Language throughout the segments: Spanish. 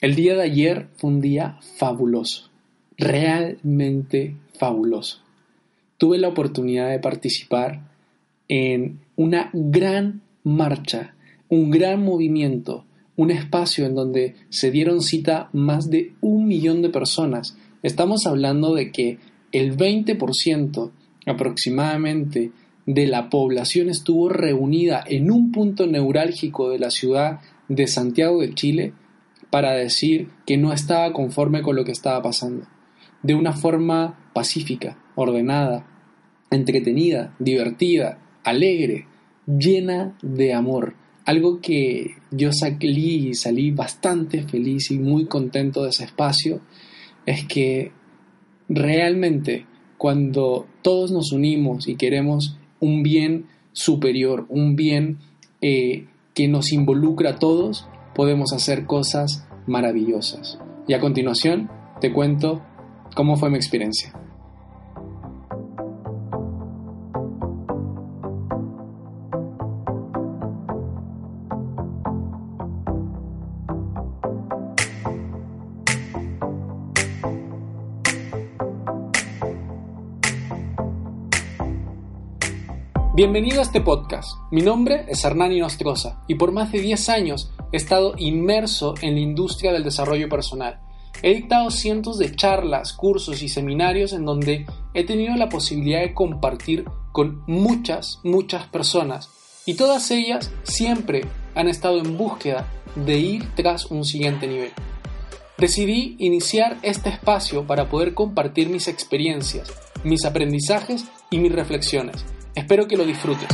El día de ayer fue un día fabuloso, realmente fabuloso. Tuve la oportunidad de participar en una gran marcha, un gran movimiento, un espacio en donde se dieron cita más de un millón de personas. Estamos hablando de que el 20% aproximadamente de la población estuvo reunida en un punto neurálgico de la ciudad de Santiago de Chile para decir que no estaba conforme con lo que estaba pasando, de una forma pacífica, ordenada, entretenida, divertida, alegre, llena de amor. Algo que yo salí y salí bastante feliz y muy contento de ese espacio es que realmente cuando todos nos unimos y queremos un bien superior, un bien eh, que nos involucra a todos, podemos hacer cosas maravillosas. Y a continuación te cuento cómo fue mi experiencia. Bienvenido a este podcast. Mi nombre es Hernán Nostroza y por más de 10 años he estado inmerso en la industria del desarrollo personal. He dictado cientos de charlas, cursos y seminarios en donde he tenido la posibilidad de compartir con muchas, muchas personas y todas ellas siempre han estado en búsqueda de ir tras un siguiente nivel. Decidí iniciar este espacio para poder compartir mis experiencias, mis aprendizajes y mis reflexiones Espero que lo disfrutes.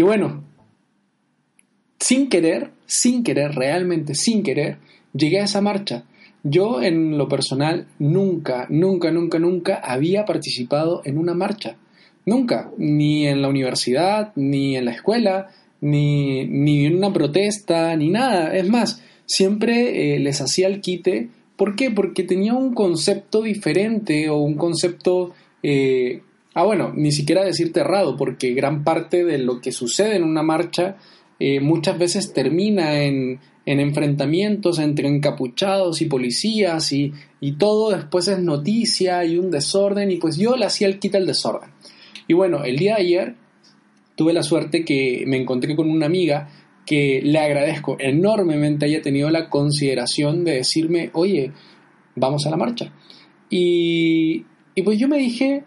Y bueno, sin querer, sin querer, realmente sin querer, llegué a esa marcha. Yo en lo personal nunca, nunca, nunca, nunca había participado en una marcha. Nunca, ni en la universidad, ni en la escuela, ni, ni en una protesta, ni nada. Es más, siempre eh, les hacía el quite. ¿Por qué? Porque tenía un concepto diferente o un concepto... Eh, ah, bueno, ni siquiera decirte errado, porque gran parte de lo que sucede en una marcha eh, muchas veces termina en, en, enfrentamientos entre encapuchados y policías y, y, todo después es noticia y un desorden y pues yo le hacía el quite al desorden. Y bueno, el día de ayer tuve la suerte que me encontré con una amiga que le agradezco enormemente haya tenido la consideración de decirme, oye, vamos a la marcha. Y, pues yo me dije,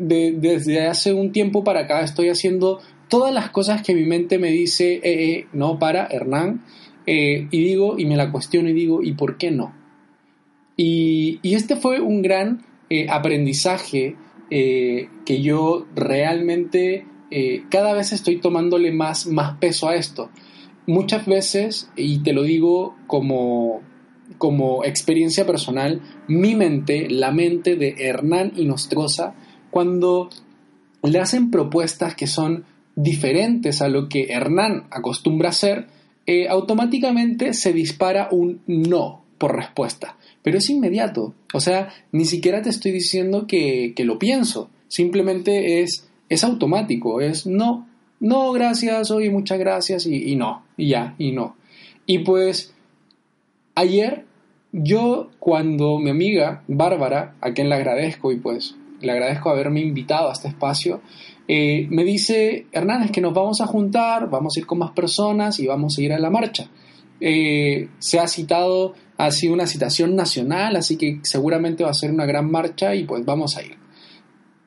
desde hace un tiempo para acá estoy haciendo todas las cosas que mi mente me dice, eh, eh no, para, Hernán, eh, y digo, y me la cuestiono y digo, ¿y por qué no? Y, este fue un gran aprendizaje que yo realmente cada vez estoy tomándole más, más peso a esto muchas veces, y te lo digo como, como experiencia personal, mi mente, la mente de Hernán y Nostroza, cuando le hacen propuestas que son diferentes a lo que Hernán acostumbra hacer, eh, automáticamente se dispara un no por respuesta. Pero es inmediato. O sea, ni siquiera te estoy diciendo que, que lo pienso. Simplemente es, es automático. Es no, no, gracias, oye, muchas gracias y, no, y ya, y no. Y pues ayer yo cuando mi amiga Bárbara, a quien le agradezco y pues le agradezco haberme invitado a este espacio, eh, me dice, Hernán, es que nos vamos a juntar, vamos a ir con más personas y vamos a ir a la marcha. Eh, se ha citado, ha sido una citación nacional, así que seguramente va a ser una gran marcha y pues vamos a ir.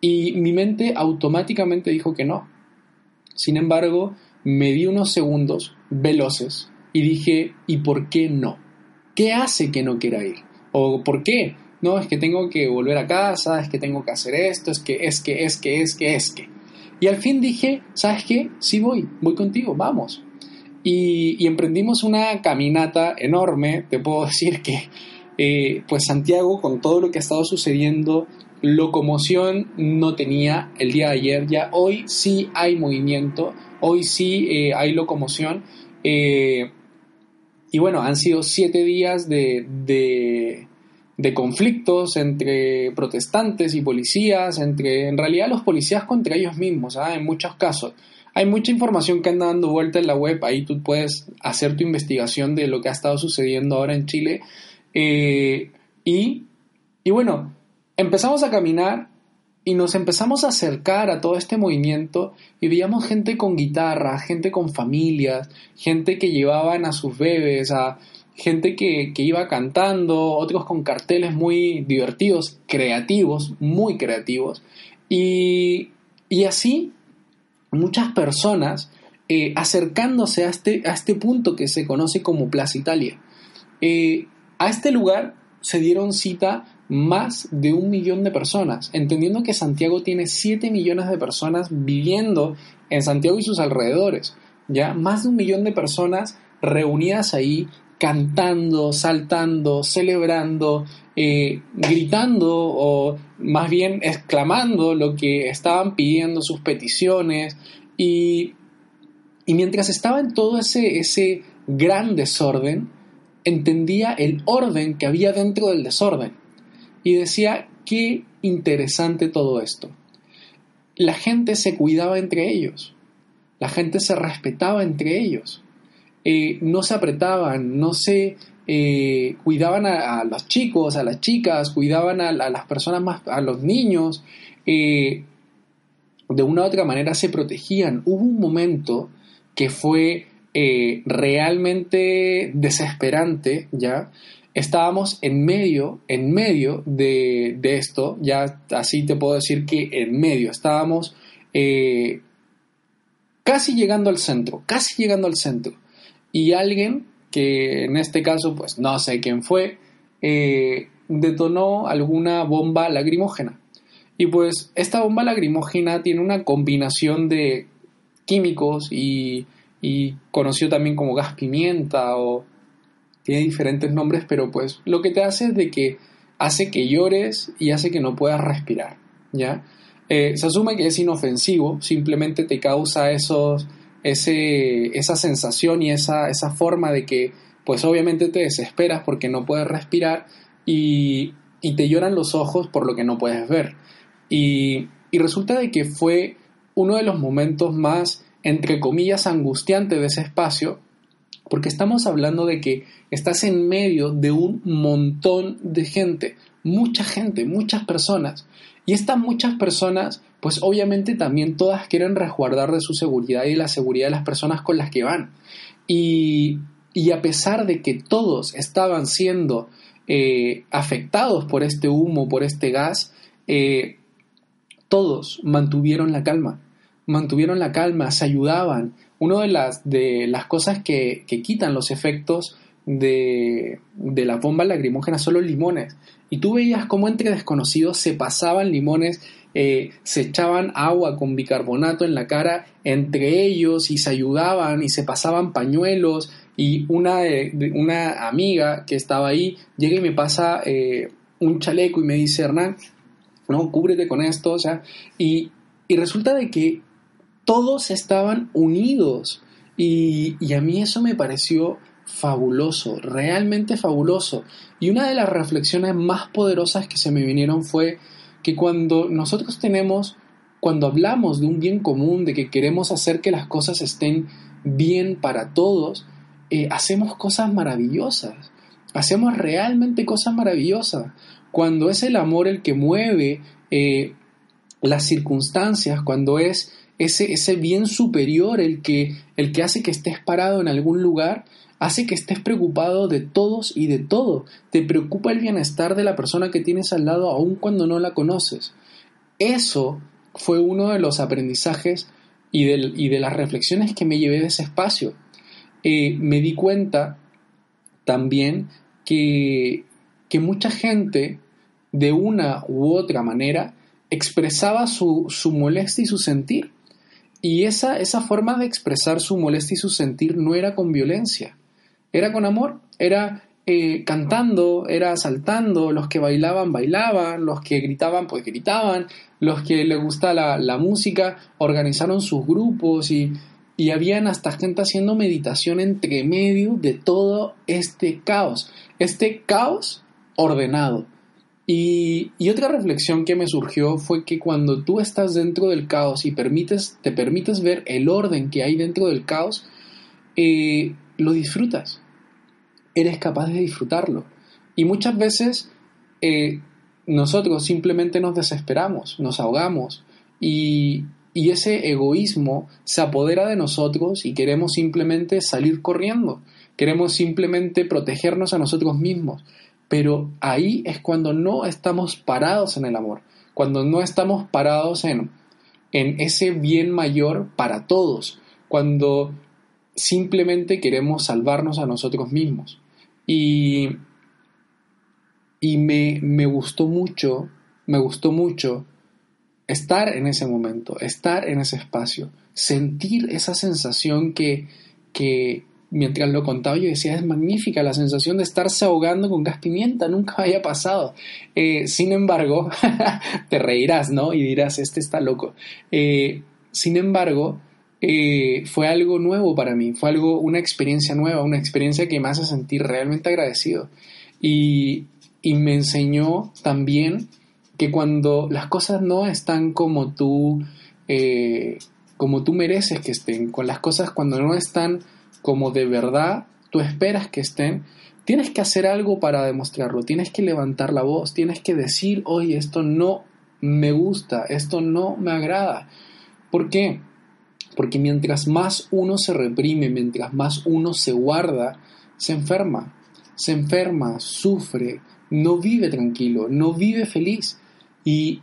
Y mi mente automáticamente dijo que no, sin embargo, me di unos segundos veloces y dije, ¿y por qué no? ¿Qué hace que no quiera ir? ¿O por qué? No, es que tengo que volver a casa, es que tengo que hacer esto, es que, es que, es que, es que, es que. Y al fin dije, ¿sabes qué? Sí voy, voy contigo, vamos. Y, emprendimos una caminata enorme, te puedo decir que, eh, pues Santiago, con todo lo que ha estado sucediendo locomoción no tenía el día de ayer, ya hoy sí hay movimiento, hoy sí eh, hay locomoción. Eh, y bueno, han sido siete días de, de conflictos entre protestantes y policías, entre en realidad los policías contra ellos mismos, ¿ah? en muchos casos. Hay mucha información que anda dando vuelta en la web, ahí tú puedes hacer tu investigación de lo que ha estado sucediendo ahora en Chile. Eh, y, y bueno, empezamos a caminar y nos empezamos a acercar a todo este movimiento y veíamos gente con guitarra, gente con familias, gente que llevaban a sus bebés, a gente que, iba cantando, otros con carteles muy divertidos, creativos, muy creativos. Y, así muchas personas eh, acercándose a este, a este punto que se conoce como Plaza Italia. Eh, a este lugar se dieron cita más de un millón de personas, entendiendo que Santiago tiene 7 millones de personas viviendo en Santiago y sus alrededores, ya más de un millón de personas reunidas ahí cantando, saltando, celebrando, eh, gritando o más bien exclamando lo que estaban pidiendo, sus peticiones y, y mientras estaba en todo ese, ese gran desorden, entendía el orden que había dentro del desorden y decía, qué interesante todo esto. La gente se cuidaba entre ellos, la gente se respetaba entre ellos, eh, no se apretaban, no se eh, cuidaban a, los chicos, a las chicas, cuidaban a, las personas más, a los niños, eh, de una u otra manera se protegían. Hubo un momento que fue realmente desesperante, ¿ya? estábamos en medio, en medio de, esto, ya así te puedo decir que en medio, estábamos casi llegando al centro, casi llegando al centro. Y alguien, que en este caso, pues no sé quién fue, eh, detonó alguna bomba lacrimógena. Y pues esta bomba lacrimógena tiene una combinación de químicos y, y conocido también como gas pimienta o tiene diferentes nombres, pero pues lo que te hace es de que hace que llores y hace que no puedas respirar, ¿ya? Eh, se asume que es inofensivo, simplemente te causa esos, ese, esa sensación y esa, esa forma de que, pues obviamente te desesperas porque no puedes respirar y, y te lloran los ojos por lo que no puedes ver. Y, y resulta de que fue uno de los momentos más, entre comillas, angustiantes de ese espacio, porque estamos hablando de que estás en medio de un montón de gente, mucha gente, muchas personas. Y estas muchas personas, pues obviamente también todas quieren resguardar de su seguridad y de la seguridad de las personas con las que van. Y, a pesar de que todos estaban siendo eh, afectados por este humo, por este gas, eh, todos mantuvieron la calma, mantuvieron la calma, se ayudaban, una de las, de las cosas que, quitan los efectos de, de la bomba lacrimógena son los limones. Y tú veías cómo entre desconocidos se pasaban limones, eh, se echaban agua con bicarbonato en la cara entre ellos y se ayudaban y se pasaban pañuelos. Y una, una amiga que estaba ahí llega y me pasa eh, un chaleco y me dice, Hernán, no, cúbrete con esto. O sea, y, y resulta de que todos estaban unidos. Y, a mí eso me pareció fabuloso, realmente fabuloso. Y una de las reflexiones más poderosas que se me vinieron fue que cuando nosotros tenemos, cuando hablamos de un bien común, de que queremos hacer que las cosas estén bien para todos, eh, hacemos cosas maravillosas. Hacemos realmente cosas maravillosas. Cuando es el amor el que mueve eh, las circunstancias, cuando es ese, ese bien superior, el que, el que hace que estés parado en algún lugar, hace que estés preocupado de todos y de todo. Te preocupa el bienestar de la persona que tienes al lado aun cuando no la conoces. Eso fue uno de los aprendizajes y de, las reflexiones que me llevé de ese espacio. Eh, me di cuenta también que, mucha gente de una u otra manera expresaba su, molestia y su sentir. Y esa forma de expresar su molestia y su sentir no era con violencia, era con amor, era eh, cantando, era saltando, los que bailaban, bailaban, los que gritaban, pues gritaban, los que les gusta la, música, organizaron sus grupos y, y habían hasta gente haciendo meditación entre medio de todo este caos. Este caos ordenado. Y, y, otra reflexión que me surgió fue que cuando tú estás dentro del caos y permites, te permites ver el orden que hay dentro del caos, eh, lo disfrutas. Eres capaz de disfrutarlo. Y muchas veces eh, nosotros simplemente nos desesperamos, nos ahogamos y, y ese egoísmo se apodera de nosotros y queremos simplemente salir corriendo, queremos simplemente protegernos a nosotros mismos. Pero ahí es cuando no estamos parados en el amor, cuando no estamos parados en, en ese bien mayor para todos, cuando simplemente queremos salvarnos a nosotros mismos. Y, y me, me gustó mucho, me gustó mucho estar en ese momento, estar en ese espacio, sentir esa sensación que, que mientras lo contaba yo decía, es magnífica la sensación de estarse ahogando con gas pimienta, nunca había pasado. Eh, sin embargo, te reirás, ¿no? Y dirás, este está loco. Eh, sin embargo, eh, fue algo nuevo para mí, fue algo, una experiencia nueva, una experiencia que me hace sentir realmente agradecido. Y, y me enseñó también que cuando las cosas no están como tú, eh, como tú mereces que estén, con las cosas cuando no están como de verdad tú esperas que estén, tienes que hacer algo para demostrarlo, tienes que levantar la voz, tienes que decir, oye, esto no me gusta, esto no me agrada. ¿Por qué? Porque mientras más uno se reprime, mientras más uno se guarda, se enferma. Se enferma, sufre, no vive tranquilo, no vive feliz. Y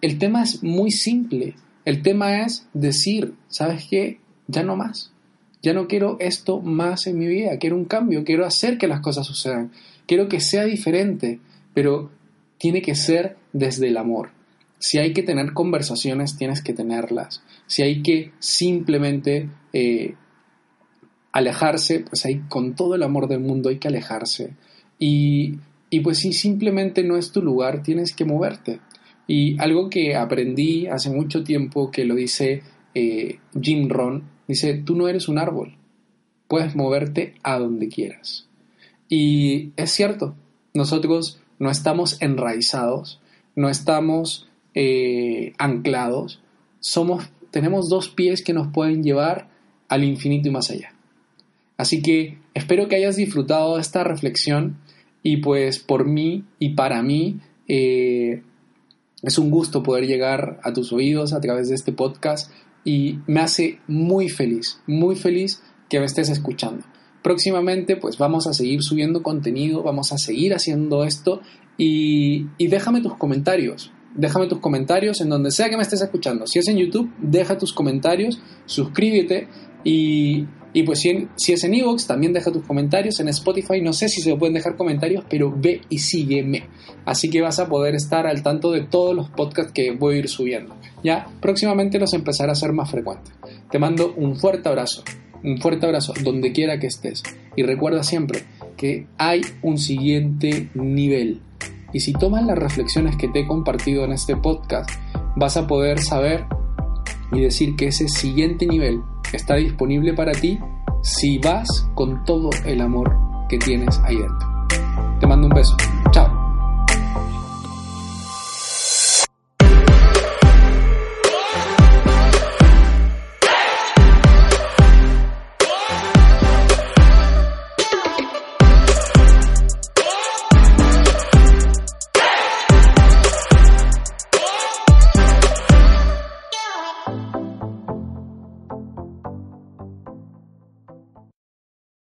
el tema es muy simple. El tema es decir, ¿sabes qué? Ya no más. Ya no quiero esto más en mi vida. Quiero un cambio. Quiero hacer que las cosas sucedan. Quiero que sea diferente. Pero tiene que ser desde el amor. Si hay que tener conversaciones, tienes que tenerlas. Si hay que simplemente eh, alejarse, pues hay con todo el amor del mundo hay que alejarse. Y, pues si simplemente no es tu lugar, tienes que moverte. Y algo que aprendí hace mucho tiempo, que lo dice eh, Jim Ron, dice, tú no eres un árbol, puedes moverte a donde quieras. Y es cierto, nosotros no estamos enraizados, no estamos eh, anclados, somos, tenemos dos pies que nos pueden llevar al infinito y más allá. Así que espero que hayas disfrutado esta reflexión y pues por mí y para mí eh, es un gusto poder llegar a tus oídos a través de este podcast y me hace muy feliz, muy feliz que me estés escuchando. Próximamente pues vamos a seguir subiendo contenido, vamos a seguir haciendo esto y déjame tus comentarios déjame tus comentarios en donde sea que me estés escuchando. Si es en YouTube, deja tus comentarios, suscríbete y, y pues si, si es en Evox, también deja tus comentarios. En Spotify no sé si se pueden dejar comentarios, pero ve y sígueme. Así que vas a poder estar al tanto de todos los podcasts que voy a ir subiendo. Ya próximamente los empezaré a hacer más frecuentes. Te mando un fuerte abrazo, un fuerte abrazo donde quiera que estés. Y recuerda siempre que hay un siguiente nivel y si tomas las reflexiones que te he compartido en este podcast, vas a poder saber y decir que ese siguiente nivel está disponible para ti si vas con todo el amor que tienes ahí dentro. Te mando un beso.